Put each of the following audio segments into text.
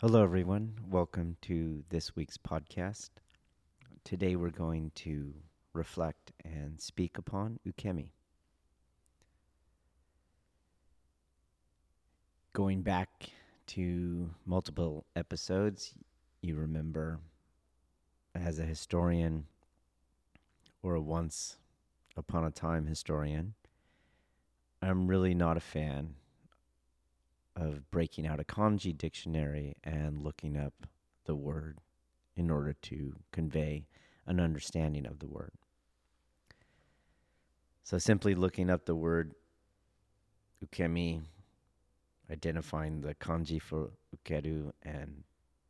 Hello, everyone. Welcome to this week's podcast. Today, we're going to reflect and speak upon Ukemi. Going back to multiple episodes, you remember as a historian or a once upon a time historian, I'm really not a fan of breaking out a kanji dictionary and looking up the word in order to convey an understanding of the word. So simply looking up the word ukemi, identifying the kanji for ukeru and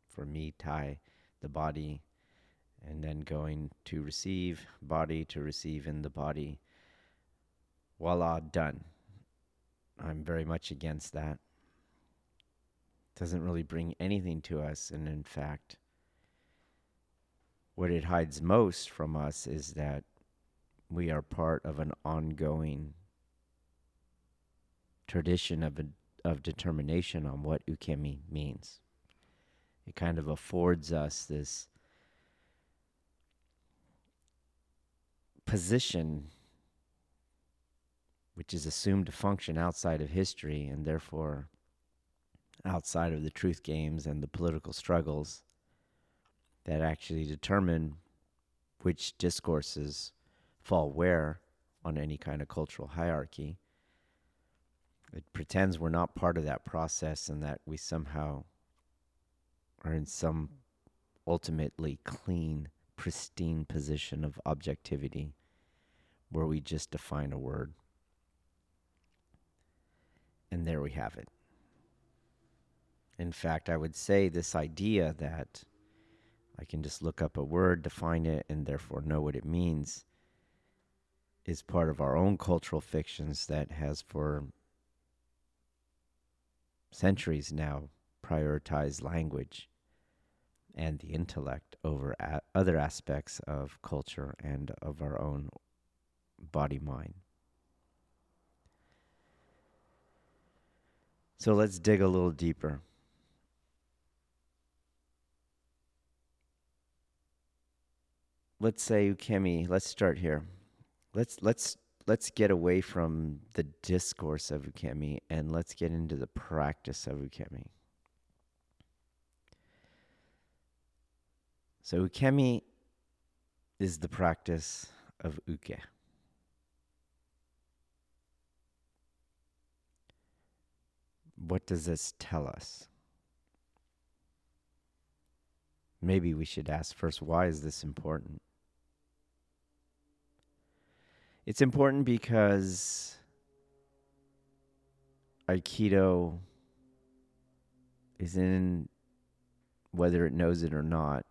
for me tai, the body, and then going to receive, body to receive in the body. Voila, done. I'm very much against that. Doesn't really bring anything to us, and in fact, what it hides most from us is that we are part of an ongoing tradition of, of determination on what ukemi means. It kind of affords us this position which is assumed to function outside of history and therefore outside of the truth games and the political struggles that actually determine which discourses fall where on any kind of cultural hierarchy. It pretends we're not part of that process and that we somehow are in some ultimately clean, pristine position of objectivity where we just define a word. And there we have it. In fact, I would say this idea that I can just look up a word, define it, and therefore know what it means is part of our own cultural fictions that has for centuries now prioritized language and the intellect over a- other aspects of culture and of our own body mind. So let's dig a little deeper. Let's say Ukemi, let's start here. Let's let's let's get away from the discourse of Ukemi and let's get into the practice of Ukemi. So Ukemi is the practice of Uke. What does this tell us? Maybe we should ask first why is this important? It's important because Aikido is in, whether it knows it or not,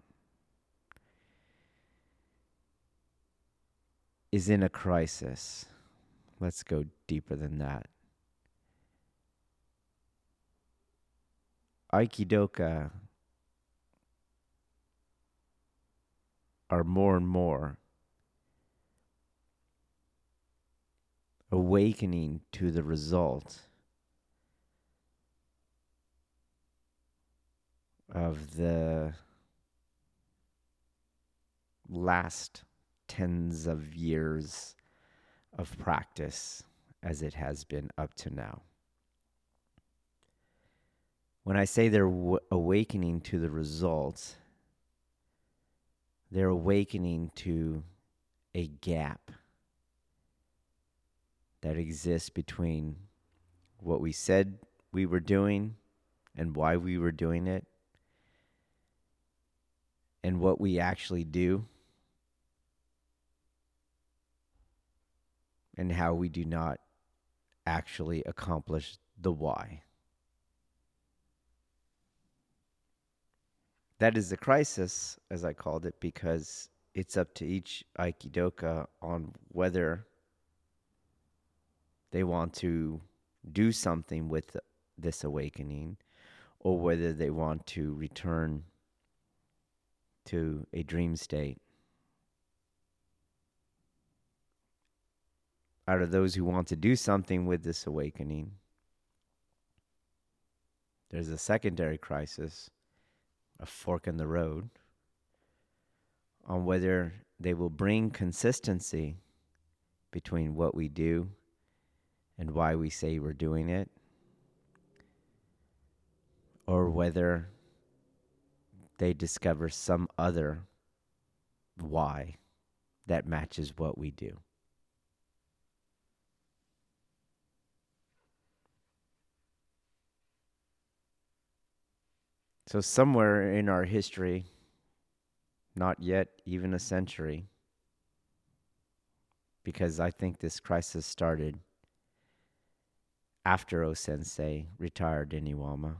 is in a crisis. Let's go deeper than that. Aikidoka are more and more awakening to the result of the last tens of years of practice as it has been up to now. When I say they're w- awakening to the results, they're awakening to a gap that exists between what we said we were doing and why we were doing it and what we actually do and how we do not actually accomplish the why. That is the crisis, as I called it, because it's up to each Aikidoka on whether they want to do something with this awakening or whether they want to return to a dream state. Out of those who want to do something with this awakening, there's a secondary crisis, a fork in the road, on whether they will bring consistency between what we do and why we say we're doing it, or mm-hmm. whether they discover some other why that matches what we do. So, somewhere in our history, not yet even a century, because I think this crisis started after O Sensei retired in Iwama.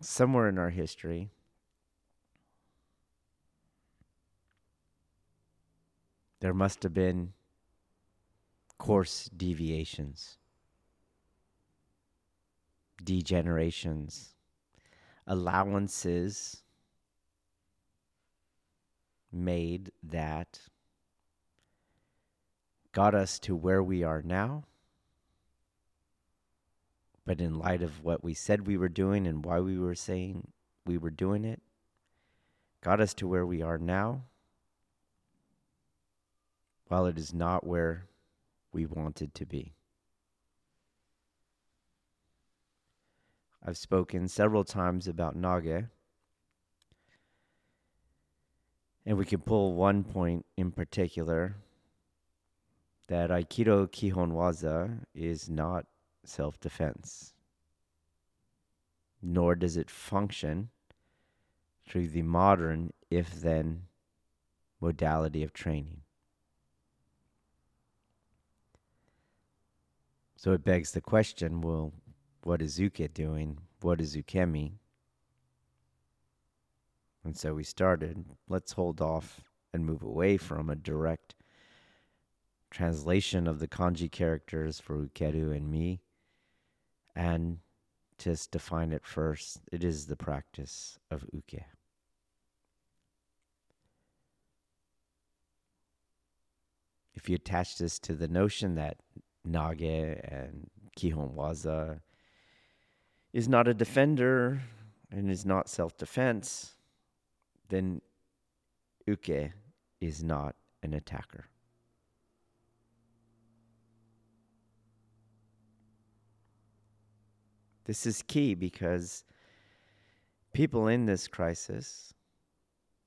Somewhere in our history, there must have been course deviations, degenerations, allowances made that got us to where we are now. But in light of what we said we were doing and why we were saying we were doing it, got us to where we are now, while it is not where we wanted to be. I've spoken several times about Nage. And we can pull one point in particular that Aikido Kihon Waza is not self defense, nor does it function through the modern if then modality of training. So it begs the question well, what is Uke doing? What is Ukemi? And so we started, let's hold off and move away from a direct translation of the kanji characters for ukeru and mi, and just define it first. It is the practice of uke. If you attach this to the notion that nage and kihon waza is not a defender and is not self defense, then uke is not an attacker. This is key because people in this crisis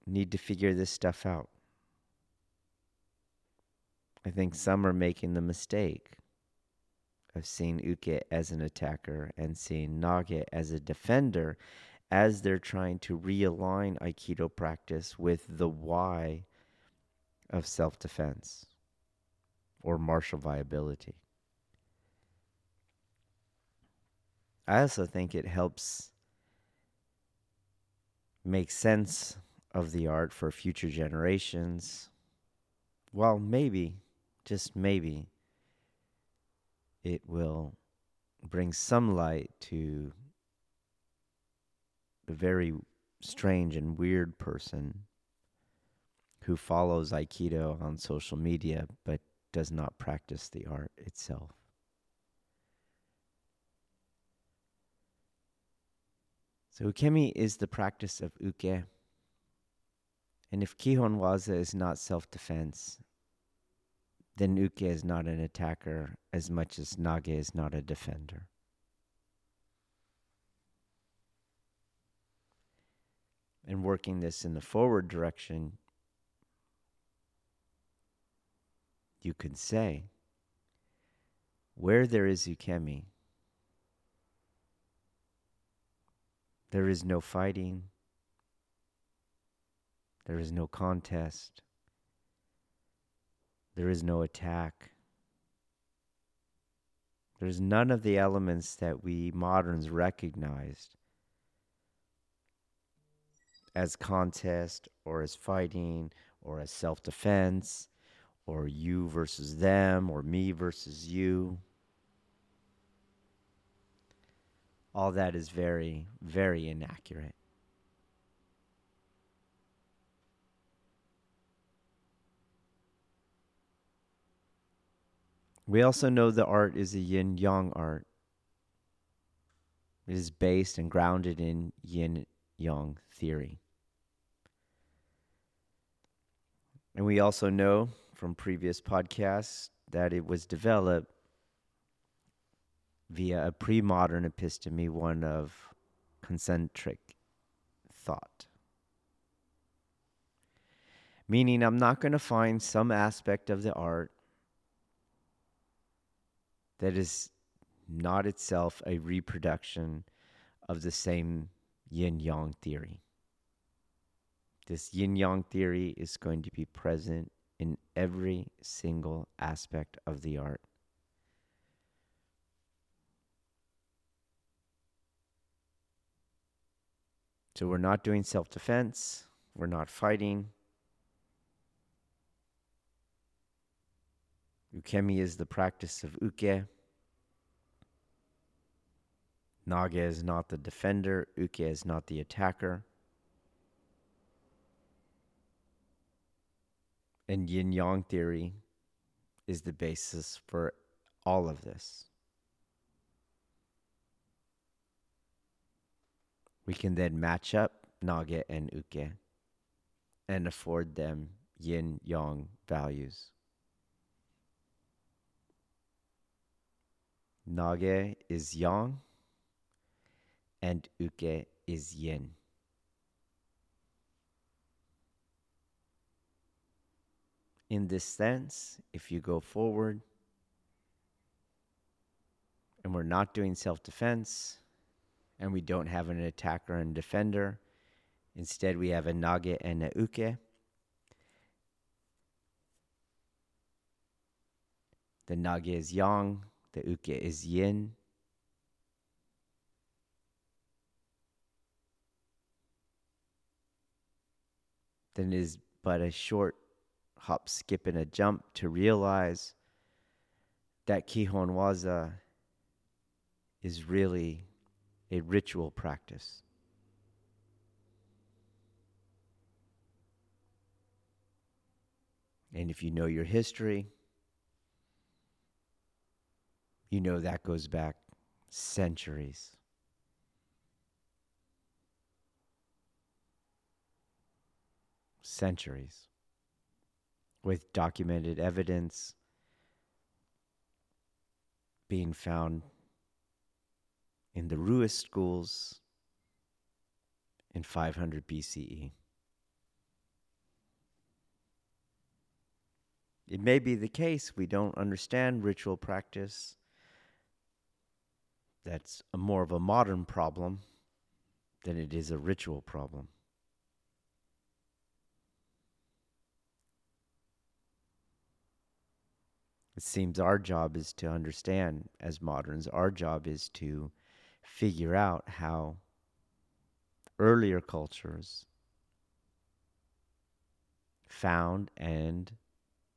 need to figure this stuff out. I think some are making the mistake of seeing Uke as an attacker and seeing Nage as a defender as they're trying to realign Aikido practice with the why of self defense or martial viability. I also think it helps make sense of the art for future generations. Well, maybe, just maybe, it will bring some light to the very strange and weird person who follows Aikido on social media but does not practice the art itself. So ukemi is the practice of uke. And if kihon waza is not self-defense, then uke is not an attacker as much as nage is not a defender. And working this in the forward direction, you can say, where there is ukemi, There is no fighting. There is no contest. There is no attack. There's none of the elements that we moderns recognized as contest or as fighting or as self defense or you versus them or me versus you. All that is very, very inaccurate. We also know the art is a yin yang art. It is based and grounded in yin yang theory. And we also know from previous podcasts that it was developed via a pre modern episteme, one of concentric thought. Meaning, I'm not going to find some aspect of the art that is not itself a reproduction of the same yin yang theory. This yin yang theory is going to be present in every single aspect of the art. So we're not doing self defense, we're not fighting. Ukemi is the practice of uke. Nage is not the defender, uke is not the attacker. And yin yang theory is the basis for all of this. We can then match up Nage and Uke and afford them yin yang values. Nage is yang and Uke is yin. in this sense, if you go forward and we're not doing self defense and we don't have an attacker and defender, instead we have a nage and a uke. The nage is yang, the uke is yin. Then it is but a short hop, skip, and a jump to realize that Kihon Waza is really a ritual practice. And if you know your history, you know that goes back centuries. Centuries with documented evidence being found in the Ruist schools in 500 BCE. It may be the case we don't understand ritual practice. That's more of a modern problem than it is a ritual problem. It seems our job is to understand, as moderns, our job is to figure out how earlier cultures found and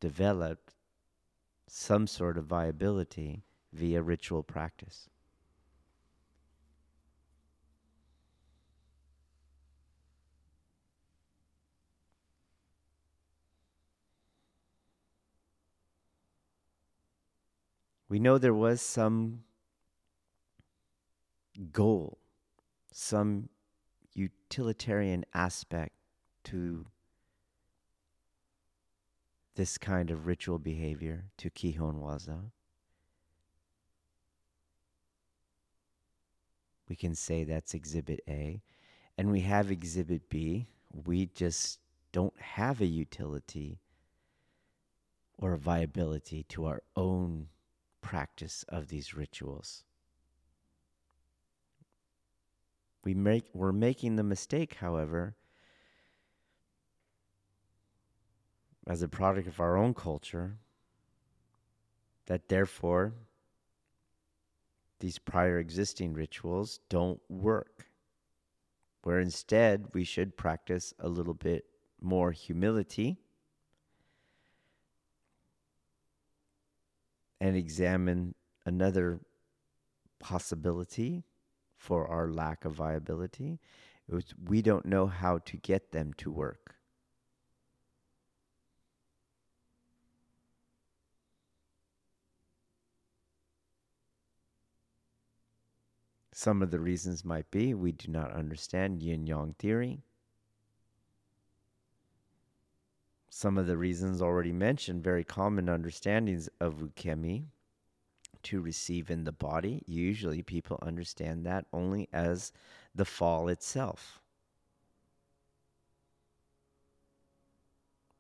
developed some sort of viability via ritual practice. we know there was some goal, some utilitarian aspect to this kind of ritual behavior, to Kihon Waza. We can say that's exhibit A. And we have exhibit B. We just don't have a utility or a viability to our own practice of these rituals. We make, we're making the mistake, however, as a product of our own culture, that therefore these prior existing rituals don't work. Where instead we should practice a little bit more humility and examine another possibility for our lack of viability. It was, we don't know how to get them to work. Some of the reasons might be we do not understand yin yang theory. Some of the reasons already mentioned, very common understandings of ukemi to receive in the body. Usually people understand that only as the fall itself.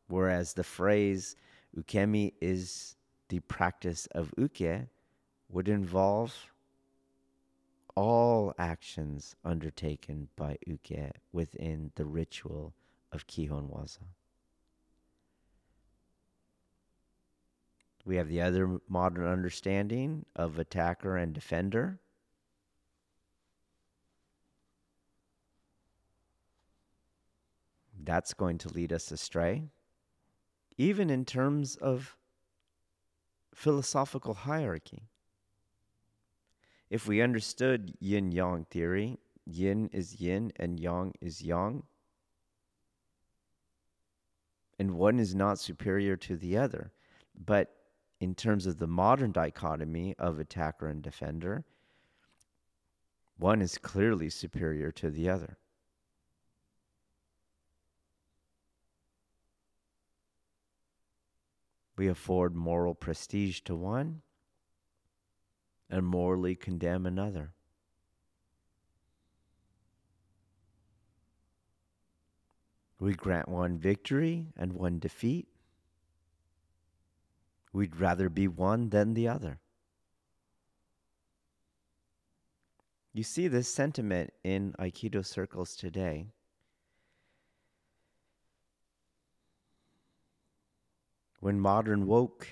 Whereas the phrase ukemi is the practice of uke would involve all actions undertaken by uke within the ritual of Kihon Waza. We have the other modern understanding of attacker and defender. That's going to lead us astray, even in terms of philosophical hierarchy. If we understood yin yang theory, yin is yin and yang is yang, and one is not superior to the other. But in terms of the modern dichotomy of attacker and defender, one is clearly superior to the other. We afford moral prestige to one and morally condemn another. We grant one victory and one defeat We'd rather be one than the other. You see this sentiment in Aikido circles today. When modern woke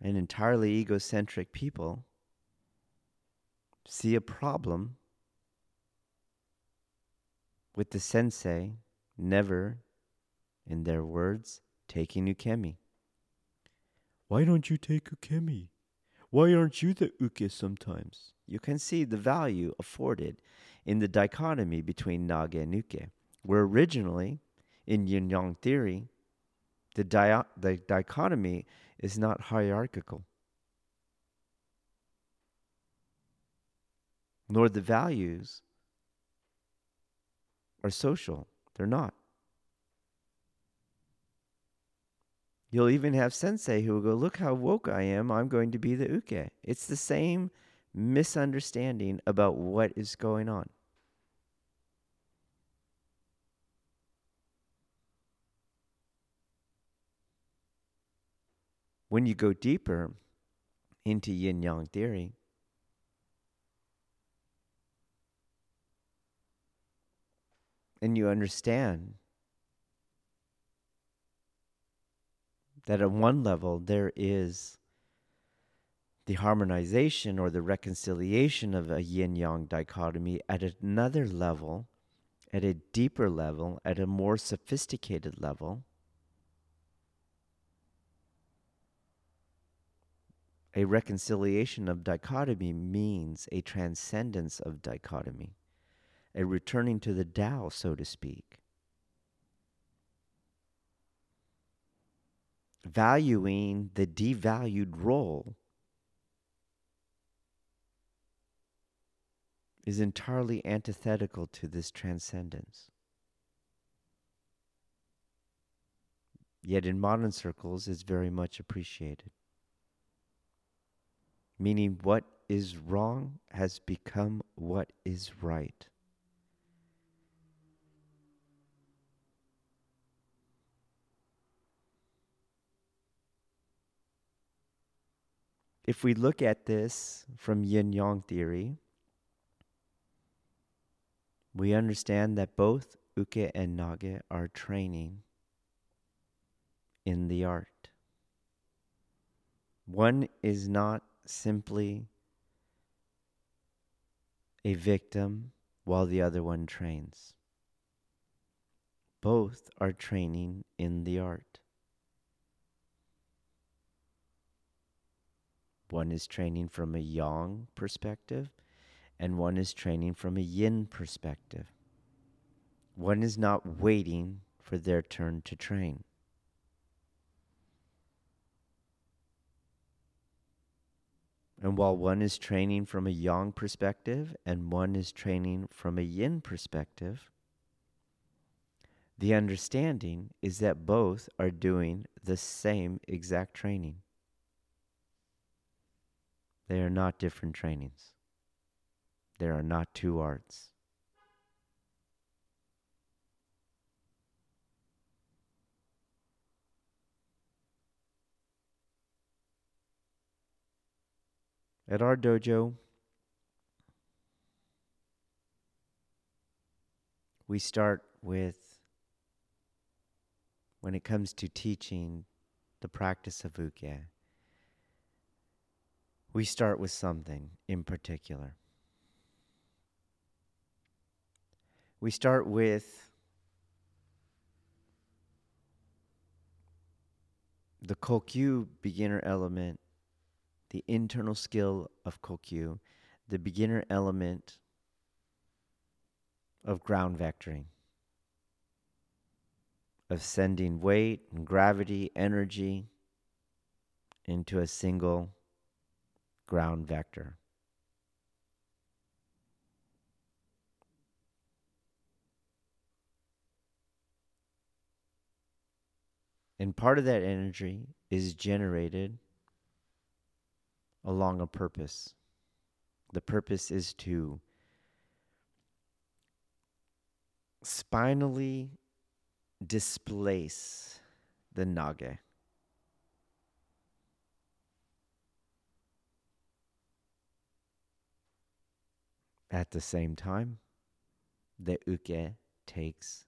and entirely egocentric people see a problem with the sensei never, in their words, taking ukemi. Why don't you take ukemi? Why aren't you the uke sometimes? You can see the value afforded in the dichotomy between nage and uke, where originally, in yin yang theory, the, di- the dichotomy is not hierarchical, nor the values are social. They're not. You'll even have sensei who will go, Look how woke I am. I'm going to be the uke. It's the same misunderstanding about what is going on. When you go deeper into yin yang theory, and you understand that at one level there is the harmonization or the reconciliation of a yin yang dichotomy at another level, at a deeper level, at a more sophisticated level. A reconciliation of dichotomy means a transcendence of dichotomy, a returning to the Tao, so to speak. Valuing the devalued role is entirely antithetical to this transcendence. Yet in modern circles it's very much appreciated. Meaning what is wrong has become what is right. If we look at this from yin yang theory, we understand that both uke and nage are training in the art. One is not simply a victim while the other one trains. Both are training in the art. One is training from a yang perspective, and one is training from a yin perspective. One is not waiting for their turn to train. And while one is training from a yang perspective and one is training from a yin perspective, the understanding is that both are doing the same exact training. They are not different trainings. There are not two arts. At our dojo, we start with, when it comes to teaching the practice of uke, we start with something in particular. We start with the Kokyu beginner element, the internal skill of Kokyu, the beginner element of ground vectoring, of sending weight and gravity, energy into a single ground vector. And part of that energy is generated along a purpose. The purpose is to spinally displace the nage. At the same time, the uke takes,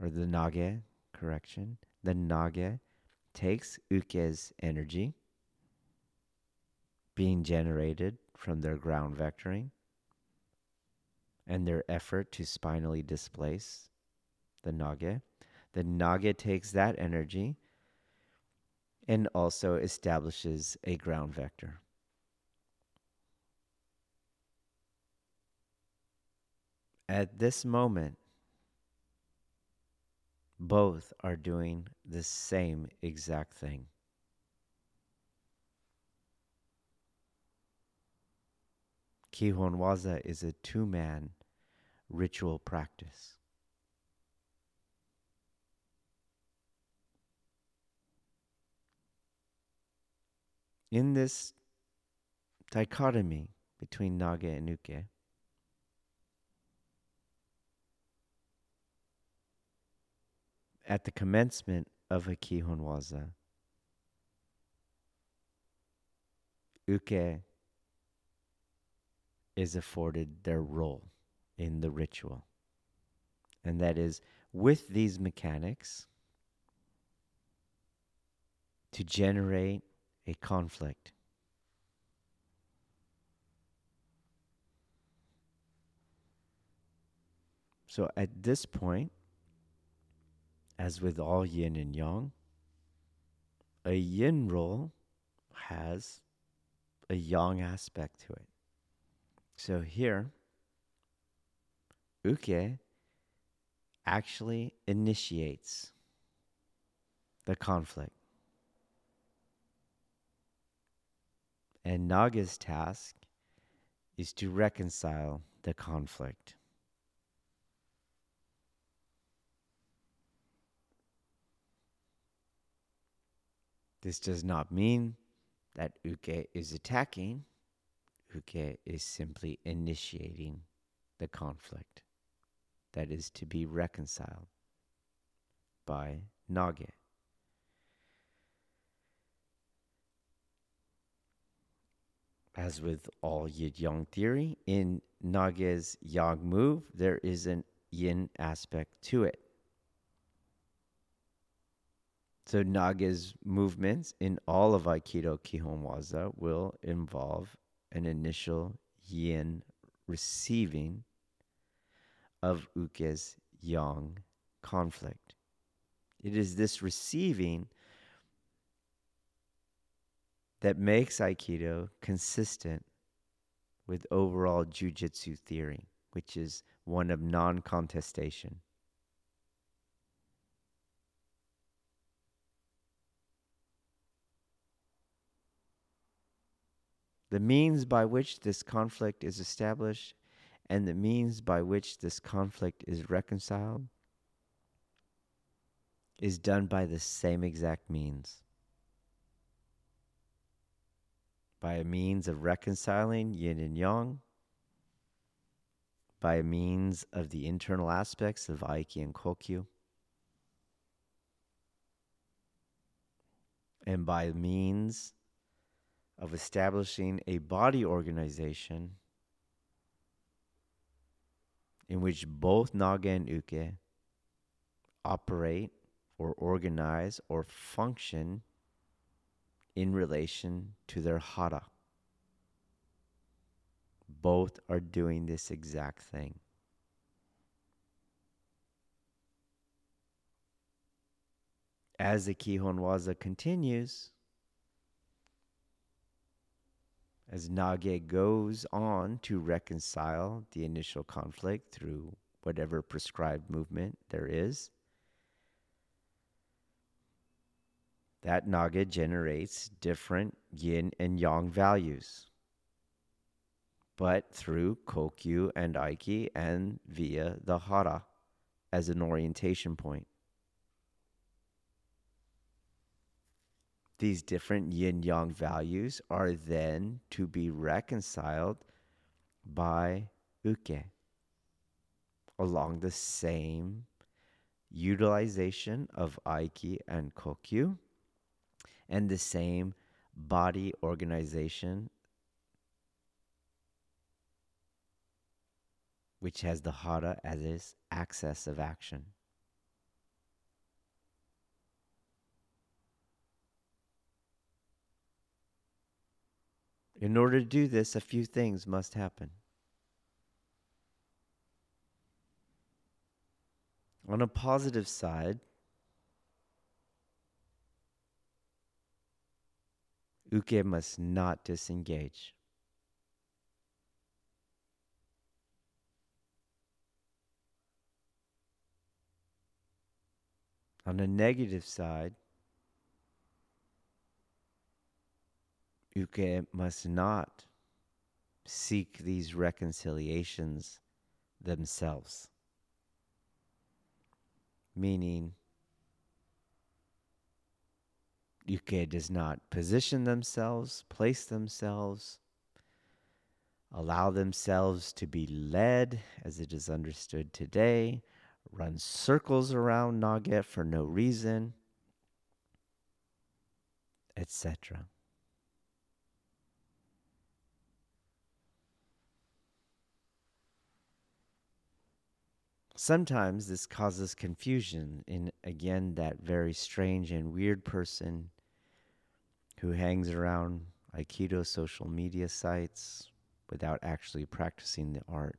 or the nage, correction, the nage takes uke's energy being generated from their ground vectoring and their effort to spinally displace the nage. The nage takes that energy and also establishes a ground vector. At this moment, both are doing the same exact thing. Kihon Waza is a two man ritual practice. In this dichotomy between Nage and Uke, at the commencement of a Kihon Waza, Uke is afforded their role in the ritual. And that is with these mechanics to generate a conflict. So at this point, as with all yin and yang, a yin role has a yang aspect to it. So here, uke actually initiates the conflict. And Nage's task is to reconcile the conflict. This does not mean that Uke is attacking. Uke is simply initiating the conflict that is to be reconciled by Nage. As with all Yin Yang theory, in Nage's Yang move, there is an yin aspect to it. So Nage's movements in all of Aikido Kihonwaza will involve an initial yin receiving of Uke's yang conflict. It is this receiving that makes Aikido consistent with overall Jujitsu theory, which is one of non contestation. The means by which this conflict is established and the means by which this conflict is reconciled is done by the same exact means. By a means of reconciling yin and yang, by a means of the internal aspects of Aiki and Kokyu, and by means of establishing a body organization in which both Nage and Uke operate or organize or function in relation to their hara. Both are doing this exact thing. As the Kihonwaza continues, as Nage goes on to reconcile the initial conflict through whatever prescribed movement there is, that Nage generates different yin and yang values, but through Kokyu and Aiki and via the Hara as an orientation point. These different yin yang values are then to be reconciled by uke along the same utilization of aiki and kokyu and the same body organization which has the hara as its axis of action. In order to do this, a few things must happen. On a positive side, Uke must not disengage. On the negative side, Uke must not seek these reconciliations themselves. Meaning, Uke does not position themselves, place themselves, allow themselves to be led as it is understood today, run circles around Nage for no reason, etc. Sometimes this causes confusion in, again, that very strange and weird person who hangs around Aikido social media sites without actually practicing the art.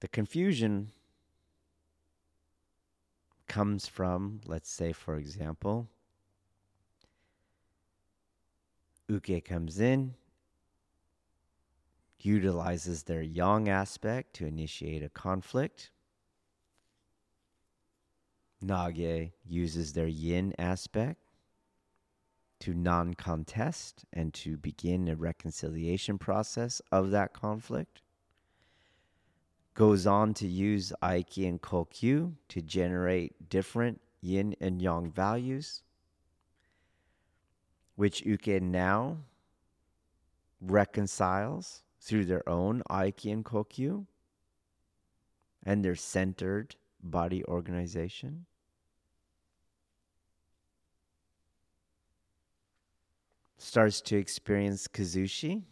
The confusion comes from, let's say, for example, Uke comes in, utilizes their yang aspect to initiate a conflict. Nage uses their yin aspect to non contest and to begin a reconciliation process of that conflict. Goes on to use Aiki and Kokyu to generate different yin and yang values, which Uke now reconciles through their own aiki and kokyu and their centered body organization. Starts to experience kuzushi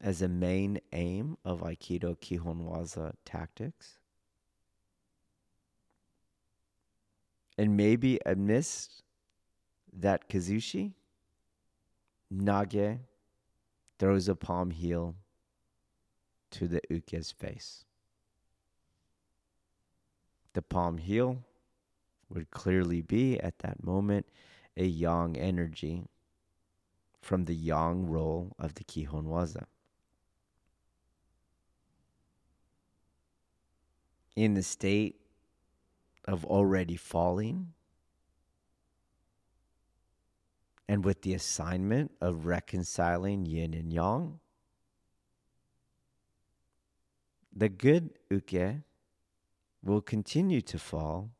as a main aim of Aikido Kihon Waza tactics. And maybe amidst that kuzushi, Nage throws a palm heel to the uke's face. The palm heel would clearly be at that moment a yang energy from the yang role of the Kihon Waza. In the state of already falling, and with the assignment of reconciling yin and yang, the good uke will continue to fall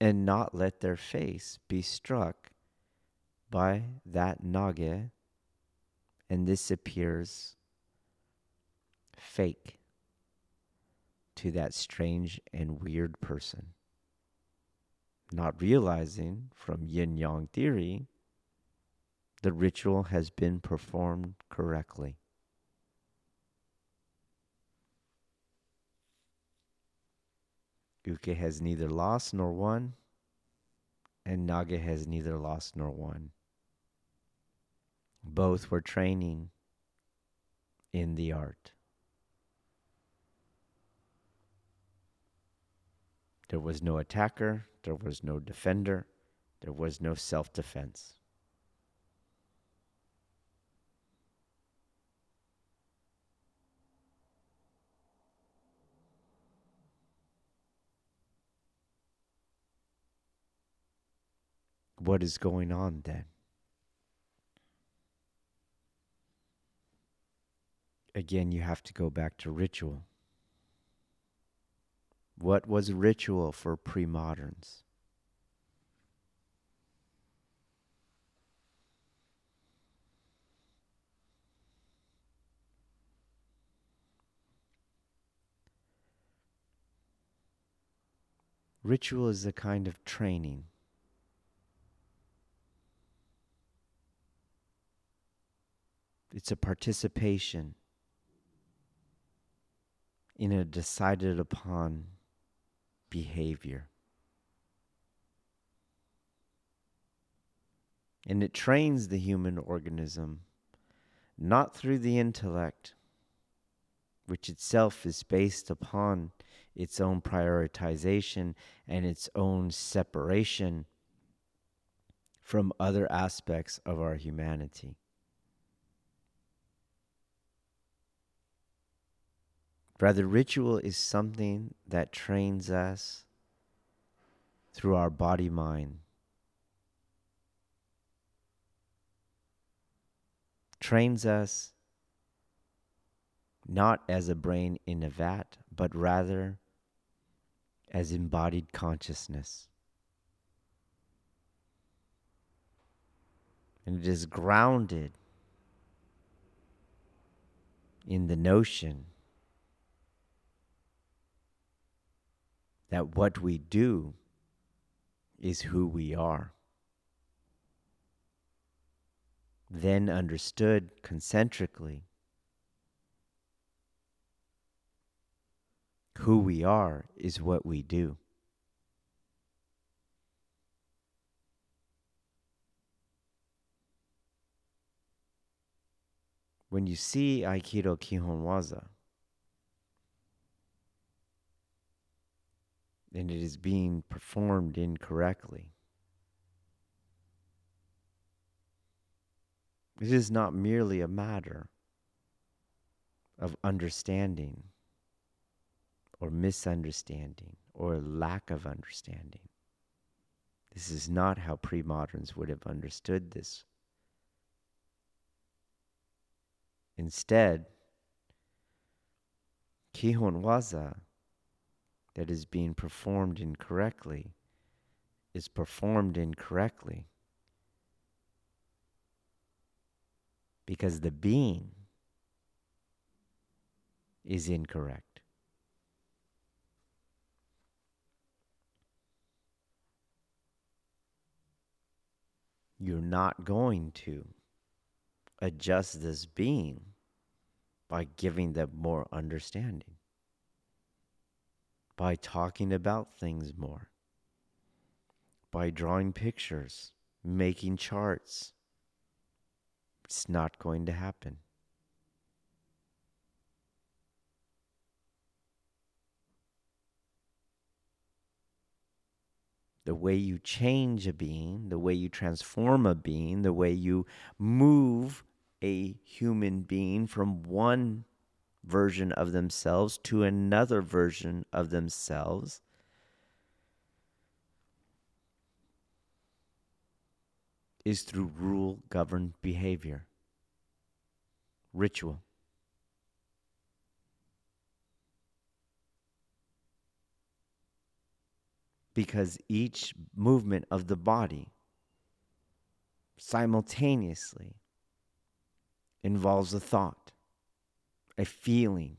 and not let their face be struck by that nage, and this appears fake to that strange and weird person. Not realizing from yin yang theory, the ritual has been performed correctly. Uke has neither lost nor won, and Nage has neither lost nor won. Both were training in the art. There was no attacker, there was no defender, there was no self defense. What is going on then? Again, you have to go back to ritual. What was ritual for pre moderns? Ritual is a kind of training. It's a participation in a decided upon behavior. And it trains the human organism not through the intellect, which itself is based upon its own prioritization and its own separation from other aspects of our humanity. Rather, ritual is something that trains us through our body mind. Trains us not as a brain in a vat, but rather as embodied consciousness. And it is grounded in the notion that what we do is who we are. Then understood concentrically, who we are is what we do. When you see Aikido Kihon Waza, and it is being performed incorrectly. It is not merely a matter of understanding or misunderstanding or lack of understanding. This is not how pre moderns would have understood this. Instead, Kihon Waza that is being performed incorrectly is performed incorrectly because the being is incorrect. You're not going to adjust this being by giving them more understanding by talking about things more, by drawing pictures, making charts. It's not going to happen. the way you change a being, the way you transform a being, the way you move a human being from one version of themselves to another version of themselves. Is through rule governed behavior, ritual. because each movement of the body simultaneously involves a thought, a feeling,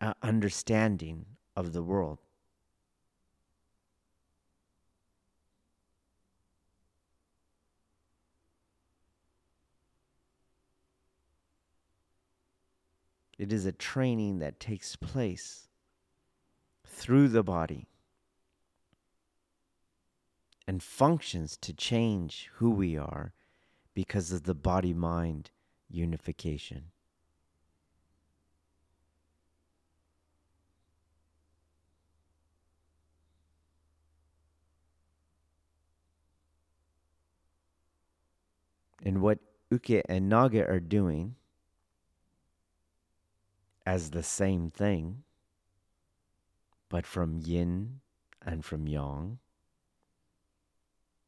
an understanding of the world. It is a training that takes place through the body and functions to change who we are because of the body mind unification. And what Uke and Nage are doing as the same thing but from yin and from yang,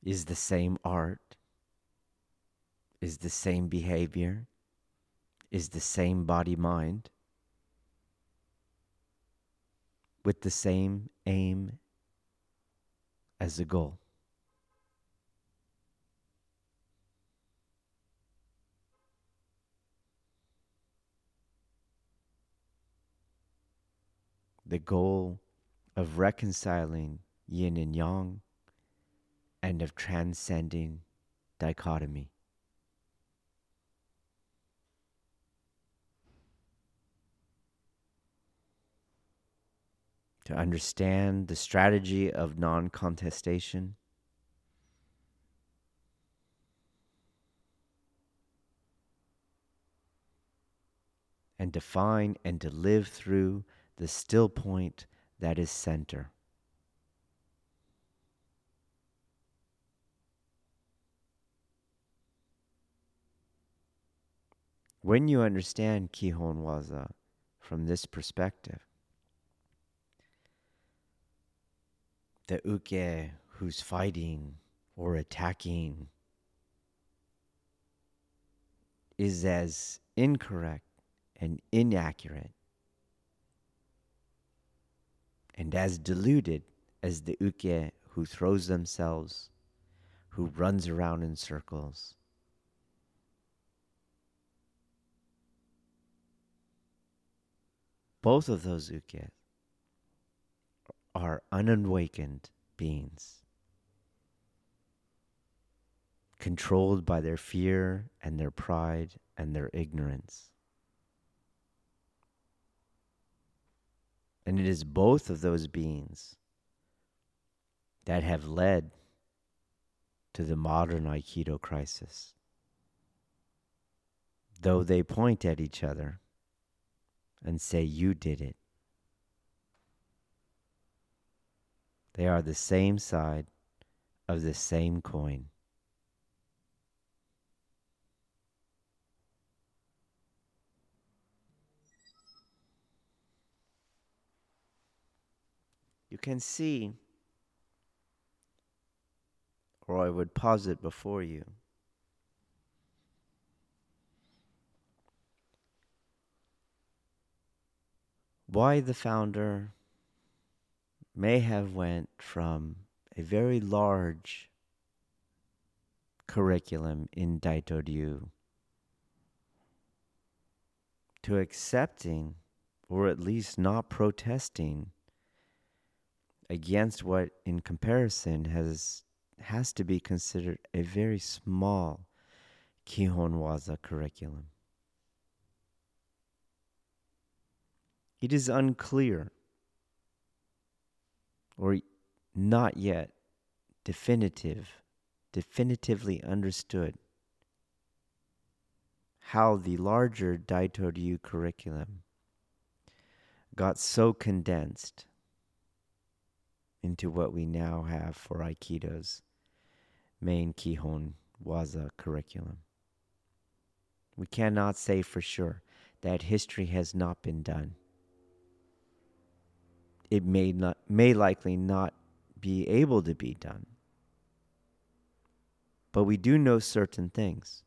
is the same art, is the same behavior, is the same body mind, with the same aim as the goal. The goal of reconciling yin and yang, and of transcending dichotomy. To understand the strategy of non contestation. And define and to live through the still point that is center. When you understand Kihon Waza from this perspective, the uke who's fighting or attacking is as incorrect and inaccurate and as deluded as the uke who throws themselves, who runs around in circles. Both of those uke are unawakened beings, controlled by their fear and their pride and their ignorance. And it is both of those beings that have led to the modern Aikido crisis. Though they point at each other and say, You did it. They are the same side of the same coin. you can see, or I would posit before you. Why the founder may have went from a very large curriculum in Daito Ryu to accepting or at least not protesting against what in comparison has has to be considered a very small Kihon Waza curriculum. It is unclear or not yet definitive, definitively understood how the larger Daito Ryu curriculum got so condensed into what we now have for Aikido's main Kihon Waza curriculum. We cannot say for sure that history has not been done. It may not may likely not be able to be done. But we do know certain things.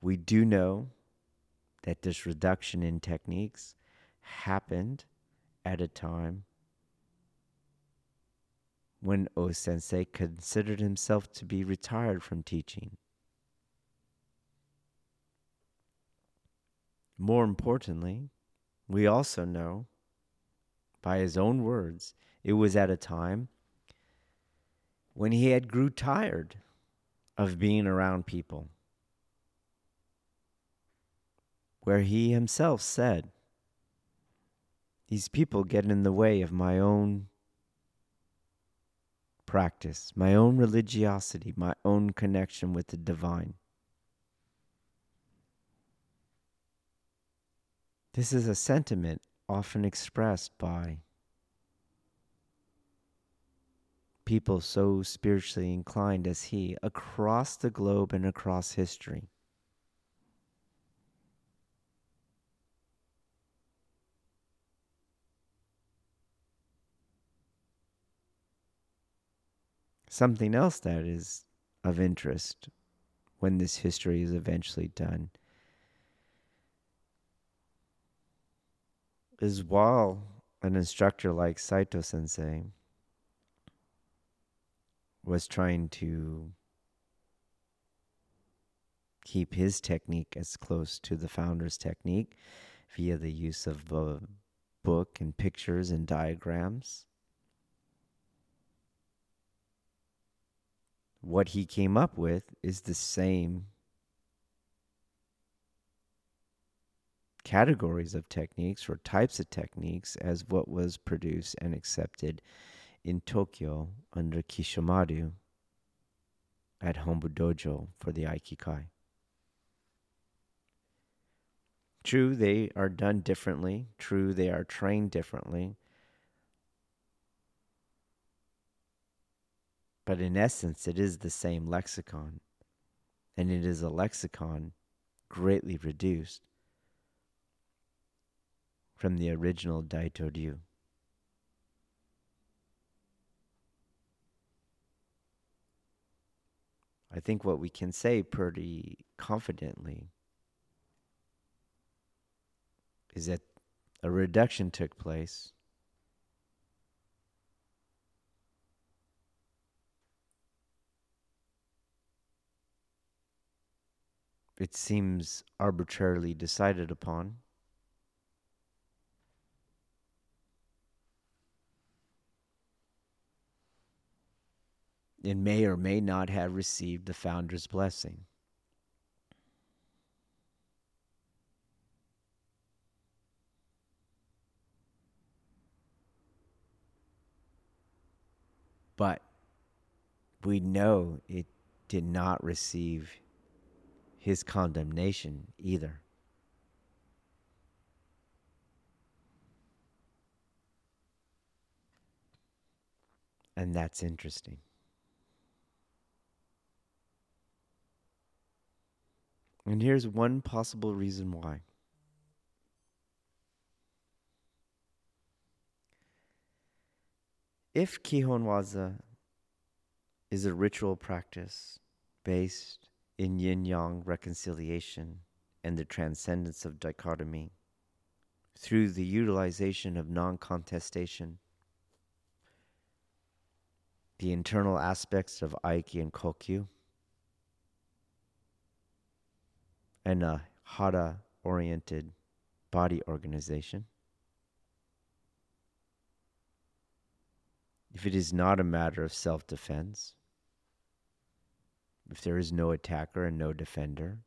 We do know that this reduction in techniques happened at a time when O Sensei considered himself to be retired from teaching. More importantly, we also know, by his own words, it was at a time when he had grew tired of being around people, where he himself said, These people get in the way of my own practice, my own religiosity, my own connection with the divine. This is a sentiment often expressed by people so spiritually inclined as he across the globe and across history. Something else that is of interest when this history is eventually done is while an instructor like Saito sensei was trying to keep his technique as close to the founder's technique via the use of a book and pictures and diagrams. what he came up with is the same categories of techniques or types of techniques as what was produced and accepted in Tokyo under Kisshomaru at Hombu Dojo for the Aikikai. True, they are done differently. True, they are trained differently. But in essence, it is the same lexicon. And it is a lexicon greatly reduced from the original Daito Ryu. I think what we can say pretty confidently is that a reduction took place it seems arbitrarily decided upon. And may or may not have received the founder's blessing. But we know it did not receive his condemnation either. And that's interesting. And here's one possible reason why. If Kihon Waza is a ritual practice based in yin yang reconciliation and the transcendence of dichotomy through the utilization of non contestation. The internal aspects of Aiki and Kokyu, and uh, a Hara oriented body organization. If it is not a matter of self defense, if there is no attacker and no defender,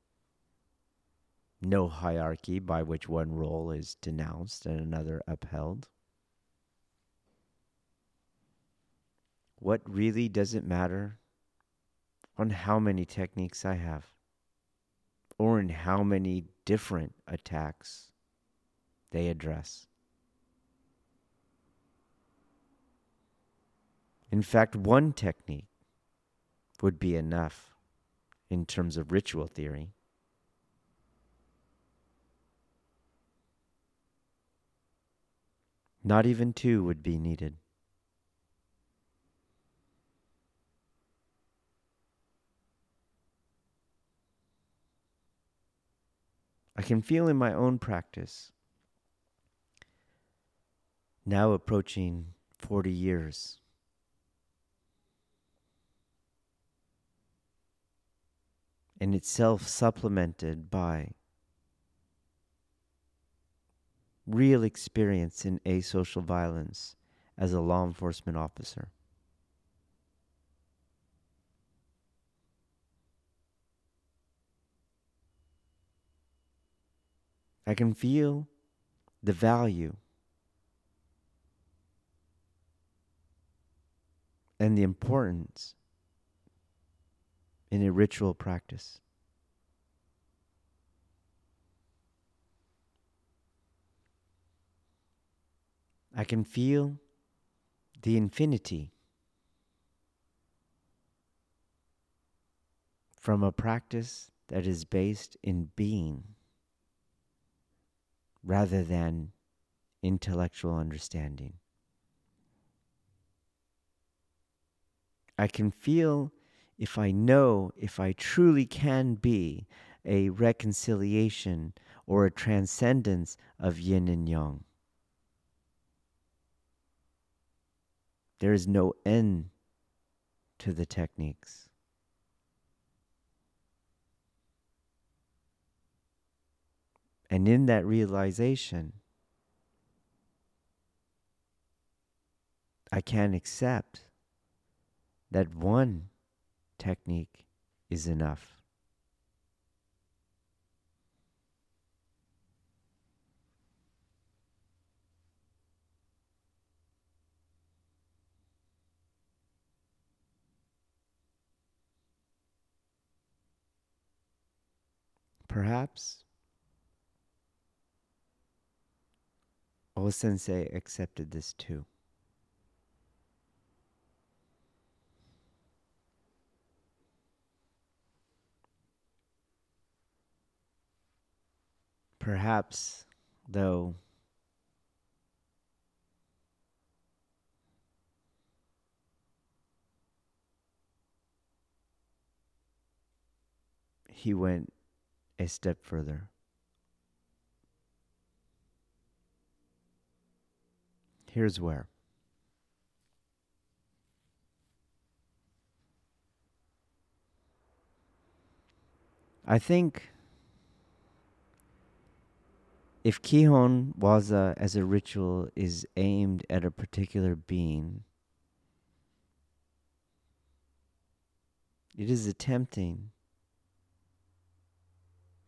no hierarchy by which one role is denounced and another upheld, what really does it matter on how many techniques I have? Or in how many different attacks they address. In fact, one technique would be enough in terms of ritual theory. Not even two would be needed. I can feel in my own practice, now approaching 40 years, and itself supplemented by real experience in asocial violence as a law enforcement officer. I can feel the value and the importance in a ritual practice. I can feel the infinity from a practice that is based in being rather than intellectual understanding. I can feel if I know if I truly can be a reconciliation or a transcendence of yin and yang. There is no end to the techniques. And in that realization, I can accept that one technique is enough. Perhaps O Sensei accepted this too. Perhaps, though, he went a step further. Here's where. I think if Kihon Waza as a ritual is aimed at a particular being, it is attempting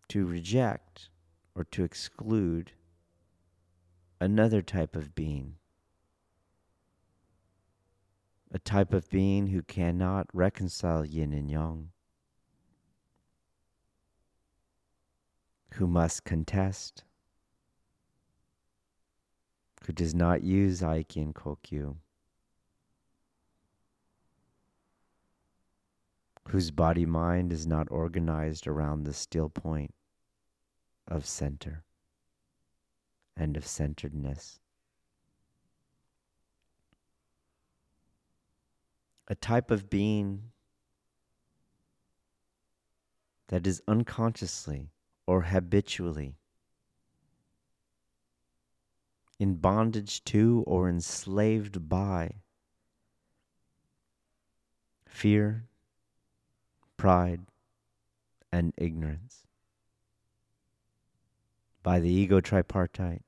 to reject or to exclude another type of being a type of being who cannot reconcile yin and yang, who must contest, who does not use Aiki and Kokyu, whose body mind is not organized around the still point of center and of centeredness. A type of being that is unconsciously or habitually in bondage to or enslaved by fear, pride, and ignorance, by the ego tripartite,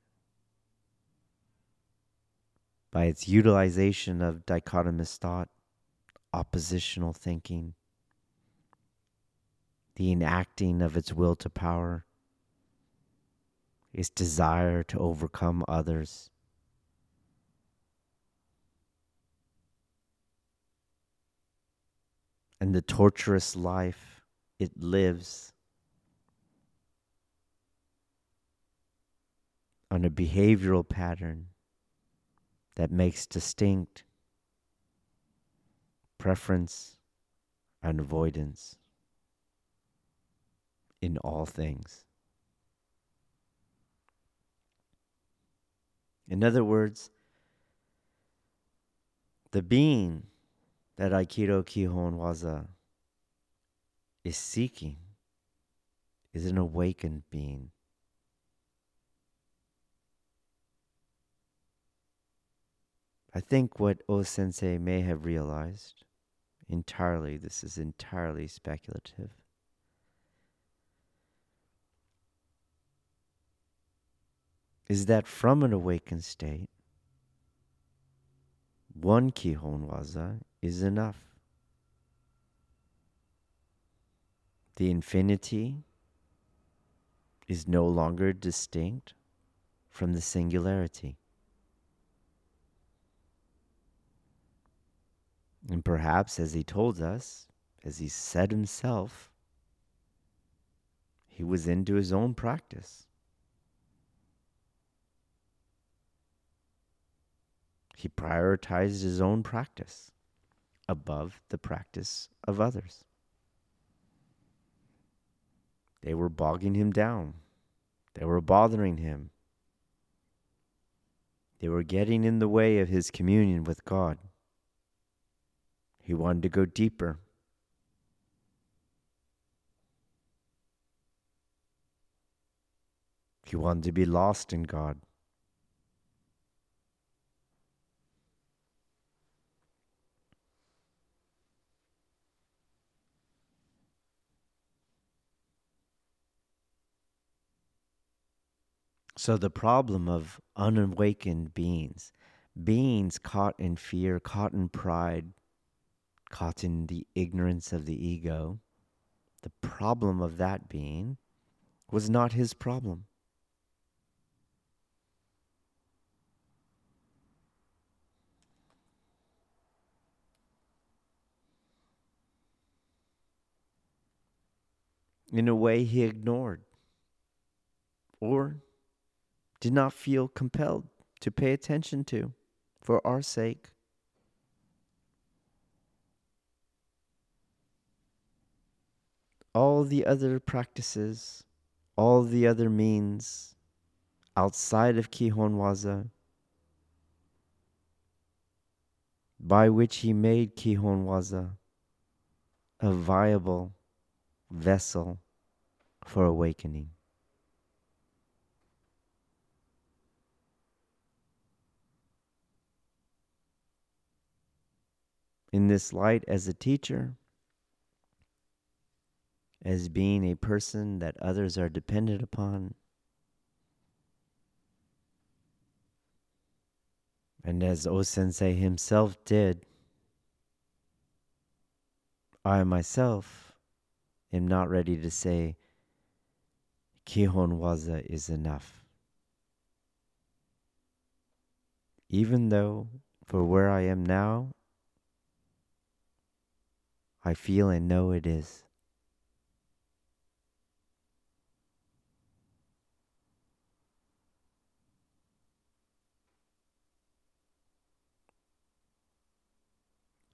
by its utilization of dichotomous thought, oppositional thinking, the enacting of its will to power, its desire to overcome others. and the torturous life it lives on a behavioral pattern that makes distinct preference and avoidance in all things. In other words, the being that Aikido Kihon Waza is seeking is an awakened being. I think what O Sensei may have realized entirely, this is entirely speculative, is that from an awakened state, one Kihon Waza is enough. The infinity is no longer distinct from the singularity. And perhaps, as he told us, as he said himself, he was into his own practice. He prioritized his own practice above the practice of others. They were bogging him down. They were bothering him. They were getting in the way of his communion with God. He wanted to go deeper. He wanted to be lost in God. So, the problem of unawakened beings, beings caught in fear, caught in pride, caught in the ignorance of the ego, the problem of that being was not his problem. In a way, he ignored or did not feel compelled to pay attention to for our sake. All the other practices, all the other means outside of Kihon Waza by which he made Kihon Waza a viable vessel for awakening. in this light as a teacher, as being a person that others are dependent upon, and as O Sensei himself did, I myself am not ready to say Kihon Waza is enough. Even though for where I am now, I feel and know it is.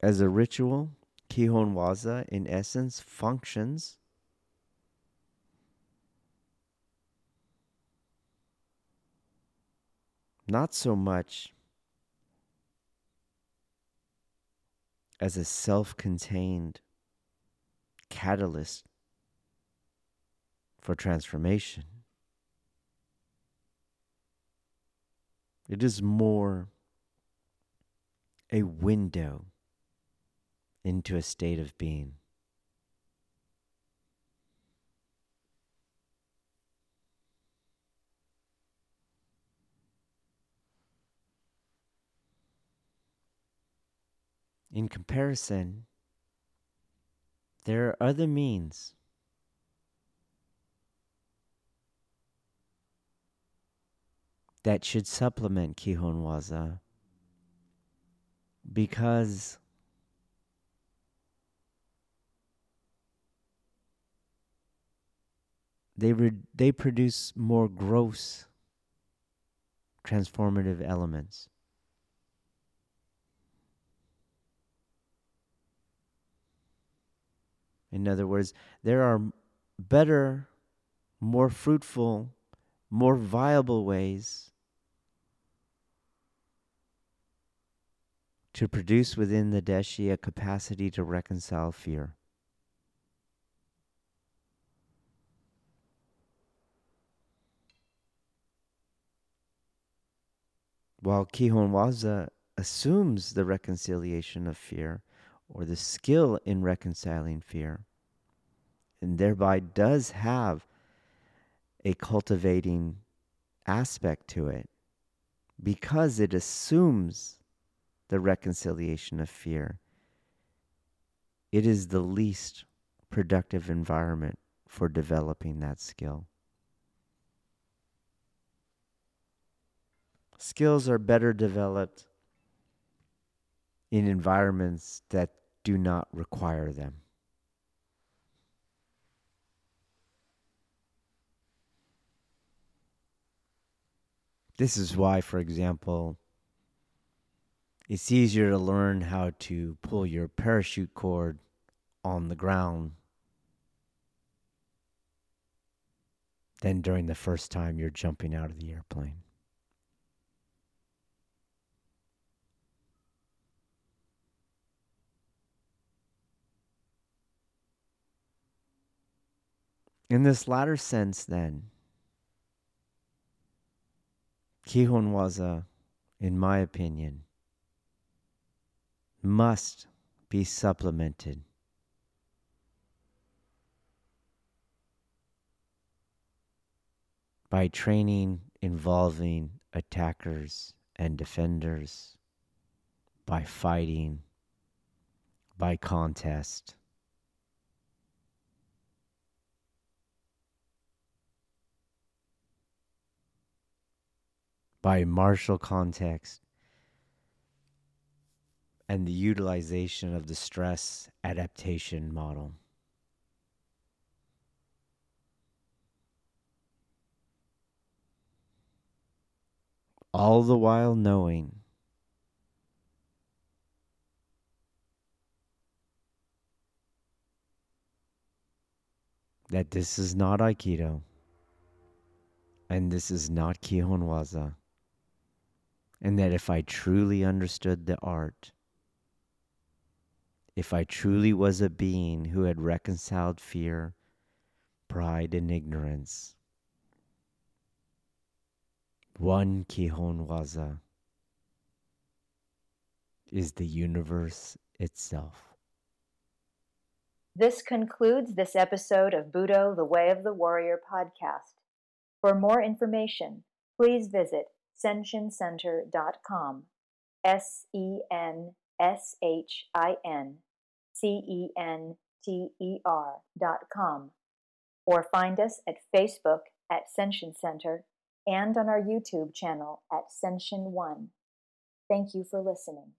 As a ritual, Kihon Waza in essence functions not so much as a self contained catalyst for transformation. It is more a window into a state of being. In comparison, there are other means that should supplement Kihon Waza because they re- they produce more gross transformative elements. In other words, there are better, more fruitful, more viable ways to produce within the Deshi a capacity to reconcile fear. While Kihonwaza assumes the reconciliation of fear or the skill in reconciling fear, and thereby does have a cultivating aspect to it because it assumes the reconciliation of fear. It is the least productive environment for developing that skill. Skills are better developed in environments that do not require them. This is why, for example, it's easier to learn how to pull your parachute cord on the ground than during the first time you're jumping out of the airplane. In this latter sense, then, Kihonwaza, in my opinion, must be supplemented by training involving attackers and defenders, by fighting, by contest. By martial context and the utilization of the stress adaptation model. All the while knowing that this is not Aikido and this is not Kihonwaza and that if I truly understood the art, if I truly was a being who had reconciled fear, pride, and ignorance, one Kihonwaza is the universe itself. This concludes this episode of Budo, the Way of the Warrior podcast. For more information, please visit senshincenter.com. S E N S H I N C E N T E R.com. Or find us at Facebook at Senshin Center and on our YouTube channel at Senshin One. Thank you for listening.